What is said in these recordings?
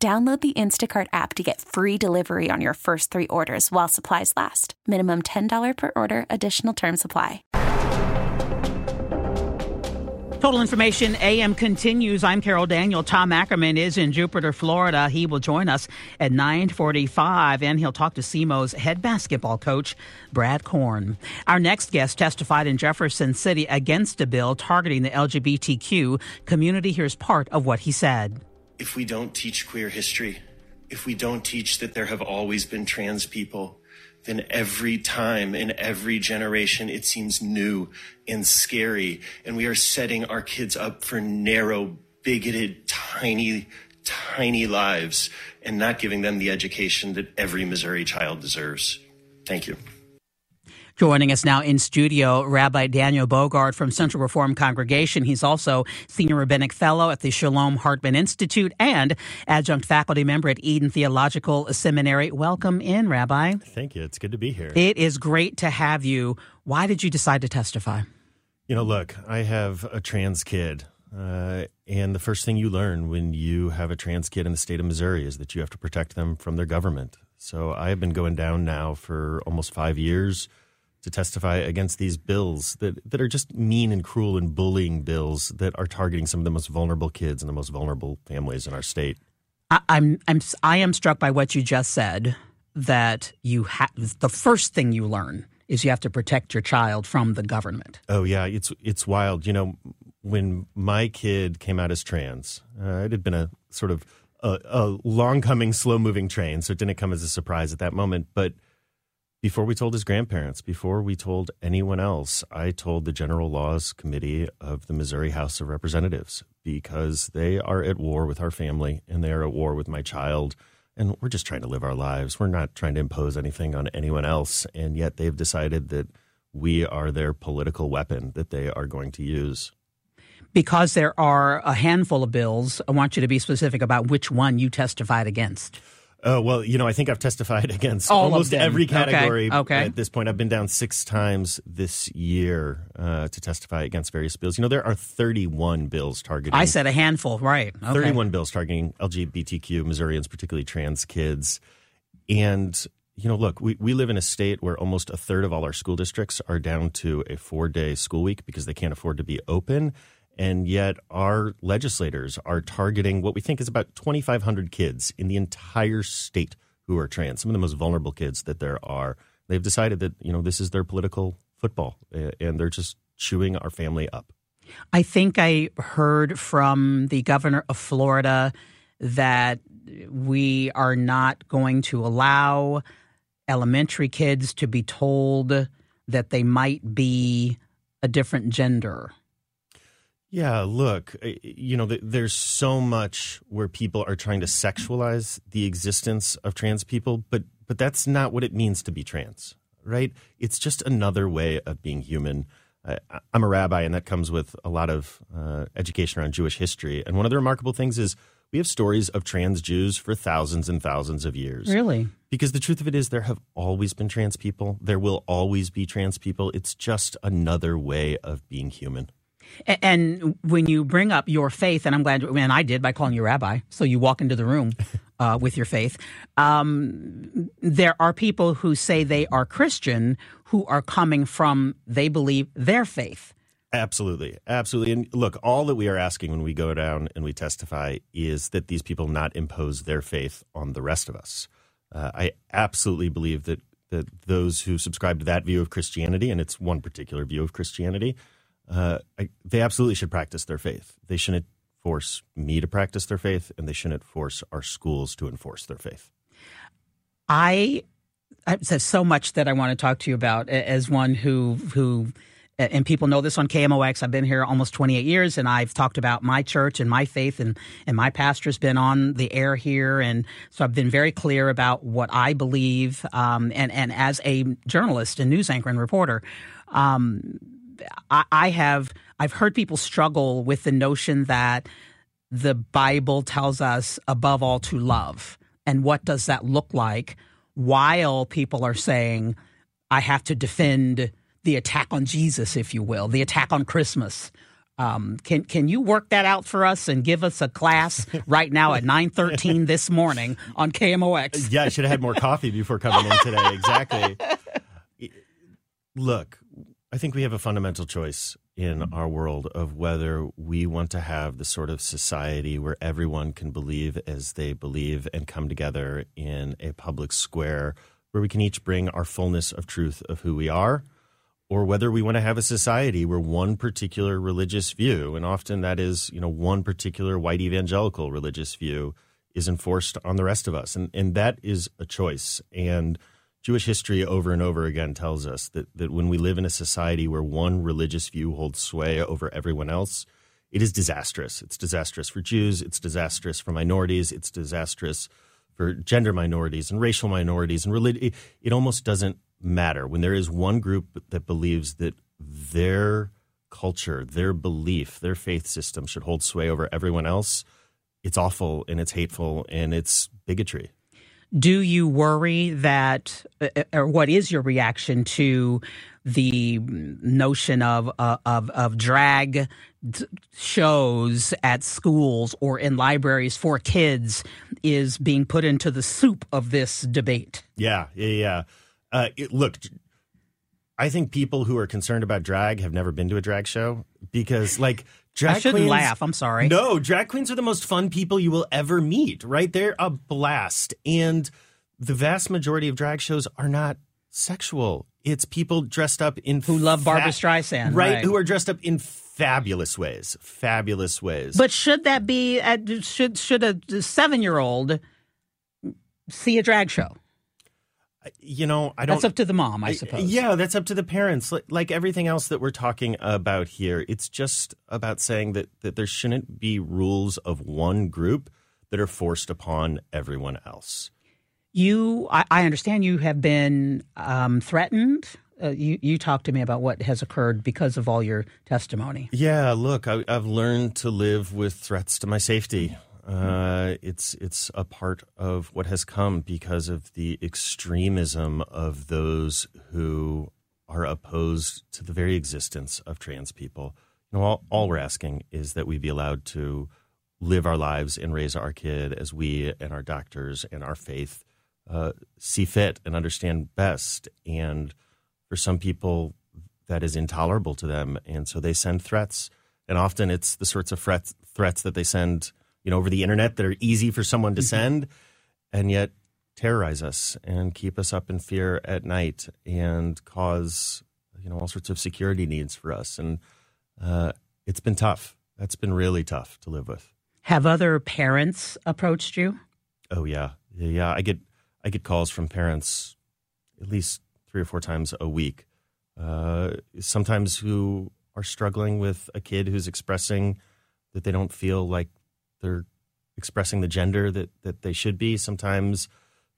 Download the Instacart app to get free delivery on your first three orders while supplies last. Minimum $10 per order, additional term supply. Total Information AM continues. I'm Carol Daniel. Tom Ackerman is in Jupiter, Florida. He will join us at 945 and he'll talk to SEMO's head basketball coach, Brad Korn. Our next guest testified in Jefferson City against a bill targeting the LGBTQ community. Here's part of what he said if we don't teach queer history, if we don't teach that there have always been trans people, then every time in every generation it seems new and scary. And we are setting our kids up for narrow, bigoted, tiny, tiny lives and not giving them the education that every Missouri child deserves. Thank you. Joining us now in studio, Rabbi Daniel Bogard from Central Reform Congregation. He's also Senior Rabbinic Fellow at the Shalom Hartman Institute and Adjunct Faculty Member at Eden Theological Seminary. Welcome in, Rabbi. Thank you. It's good to be here. It is great to have you. Why did you decide to testify? You know, look, I have a trans kid. Uh, and the first thing you learn when you have a trans kid in the state of Missouri is that you have to protect them from their government. So I have been going down now for almost five years to testify against these bills that, that are just mean and cruel and bullying bills that are targeting some of the most vulnerable kids and the most vulnerable families in our state. I, I'm I'm I am struck by what you just said that you have the first thing you learn is you have to protect your child from the government. Oh yeah, it's it's wild. You know, when my kid came out as trans, uh, it had been a sort of a, a long coming, slow moving train, so it didn't come as a surprise at that moment, but before we told his grandparents, before we told anyone else, I told the General Laws Committee of the Missouri House of Representatives because they are at war with our family and they are at war with my child. And we're just trying to live our lives. We're not trying to impose anything on anyone else. And yet they've decided that we are their political weapon that they are going to use. Because there are a handful of bills, I want you to be specific about which one you testified against. Oh well, you know, I think I've testified against All almost every category okay. okay. at this point. I've been down six times this year uh, to testify against various bills. You know, there are 31 bills targeting. I said a handful, right? Okay. 31 bills targeting LGBTQ Missourians, particularly trans kids, and you know, look, we, we live in a state where almost a third of all our school districts are down to a four day school week because they can't afford to be open. And yet, our legislators are targeting what we think is about 2,500 kids in the entire state who are trans, some of the most vulnerable kids that there are. They've decided that, you know, this is their political football, and they're just chewing our family up. I think I heard from the governor of Florida that we are not going to allow elementary kids to be told that they might be a different gender. Yeah, look, you know, there's so much where people are trying to sexualize the existence of trans people, but but that's not what it means to be trans, right? It's just another way of being human. I'm a rabbi, and that comes with a lot of uh, education around Jewish history. And one of the remarkable things is we have stories of trans Jews for thousands and thousands of years. Really? Because the truth of it is, there have always been trans people. There will always be trans people. It's just another way of being human. And when you bring up your faith, and I'm glad, and I did by calling you rabbi, so you walk into the room uh, with your faith. Um, there are people who say they are Christian who are coming from, they believe, their faith. Absolutely. Absolutely. And look, all that we are asking when we go down and we testify is that these people not impose their faith on the rest of us. Uh, I absolutely believe that, that those who subscribe to that view of Christianity, and it's one particular view of Christianity, uh, I, they absolutely should practice their faith. They shouldn't force me to practice their faith, and they shouldn't force our schools to enforce their faith. I, there's so much that I want to talk to you about as one who who and people know this on KMOX. I've been here almost 28 years, and I've talked about my church and my faith, and and my pastor's been on the air here, and so I've been very clear about what I believe. Um, and and as a journalist and news anchor and reporter, um, I, I have I've heard people struggle with the notion that the Bible tells us above all to love, and what does that look like? While people are saying, I have to defend the attack on Jesus, if you will, the attack on Christmas. Um, can can you work that out for us and give us a class right now at nine thirteen this morning on KMOX? Yeah, I should have had more coffee before coming in today. Exactly. Look, I think we have a fundamental choice in mm-hmm. our world of whether we want to have the sort of society where everyone can believe as they believe and come together in a public square where we can each bring our fullness of truth of who we are or whether we want to have a society where one particular religious view, and often that is, you know, one particular white evangelical religious view, is enforced on the rest of us. And, and that is a choice. And Jewish history over and over again tells us that, that when we live in a society where one religious view holds sway over everyone else, it is disastrous. It's disastrous for Jews, it's disastrous for minorities, it's disastrous for gender minorities and racial minorities and religion. It, it almost doesn't matter when there is one group that believes that their culture, their belief, their faith system should hold sway over everyone else, it's awful and it's hateful and it's bigotry. Do you worry that, uh, or what is your reaction to the notion of uh, of, of drag shows at schools or in libraries for kids is being put into the soup of this debate? Yeah, yeah, yeah. Uh, it, look, I think people who are concerned about drag have never been to a drag show because, like, drag I shouldn't queens, laugh. I'm sorry. No, drag queens are the most fun people you will ever meet. Right? They're a blast, and the vast majority of drag shows are not sexual. It's people dressed up in who love Barbra Streisand, right, right? Who are dressed up in fabulous ways, fabulous ways. But should that be? At, should should a seven year old see a drag show? You know, I don't. That's up to the mom, I suppose. Yeah, that's up to the parents. Like, like, everything else that we're talking about here, it's just about saying that that there shouldn't be rules of one group that are forced upon everyone else. You, I, I understand you have been um, threatened. Uh, you, you talked to me about what has occurred because of all your testimony. Yeah, look, I, I've learned to live with threats to my safety. Uh, it's it's a part of what has come because of the extremism of those who are opposed to the very existence of trans people. You know, all, all we're asking is that we be allowed to live our lives and raise our kid as we and our doctors and our faith uh, see fit and understand best. And for some people, that is intolerable to them, and so they send threats. And often, it's the sorts of threats threats that they send you know, over the internet that are easy for someone to mm-hmm. send, and yet terrorize us and keep us up in fear at night and cause you know all sorts of security needs for us. And uh, it's been tough. That's been really tough to live with. Have other parents approached you? Oh yeah, yeah. I get I get calls from parents at least three or four times a week. Uh, sometimes who are struggling with a kid who's expressing that they don't feel like they're expressing the gender that, that they should be. Sometimes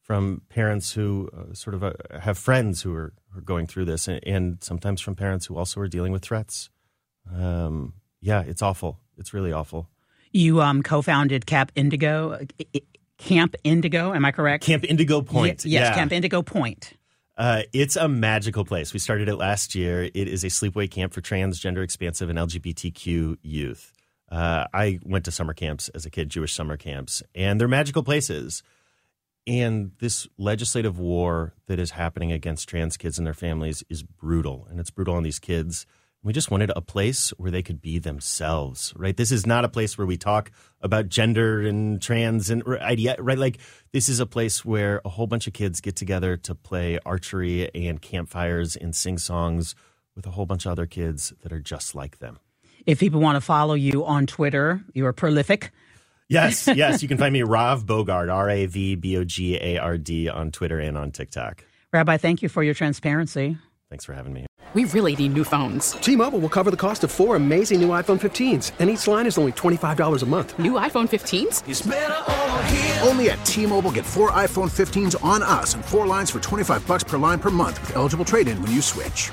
from parents who uh, sort of uh, have friends who are, are going through this, and, and, sometimes from parents who also are dealing with threats. Um, yeah, it's awful. It's really awful. You um, co-founded Cap Indigo, Camp Indigo. Am I correct? Camp Indigo Point. Y- yes, yeah. Camp Indigo Point. Uh, it's a magical place. We started it last year. It is a sleepaway camp for transgender, expansive, and LGBTQ youth. Uh, I went to summer camps as a kid, Jewish summer camps, and they're magical places. And this legislative war that is happening against trans kids and their families is brutal, and it's brutal on these kids. We just wanted a place where they could be themselves, right? This is not a place where we talk about gender and trans and idea, right? Like this is a place where a whole bunch of kids get together to play archery and campfires and sing songs with a whole bunch of other kids that are just like them. If people want to follow you on Twitter, you are prolific. Yes, yes. You can find me Rav Bogard, R A V B O G A R D, on Twitter and on TikTok. Rabbi, thank you for your transparency. Thanks for having me. we really need new phones. T-Mobile will cover the cost of four amazing new iPhone 15s, and each line is only $25 a month. New iPhone 15s? Only at T-Mobile get four iPhone 15s on us and four lines for 25 bucks per line per month with eligible trade-in when you switch.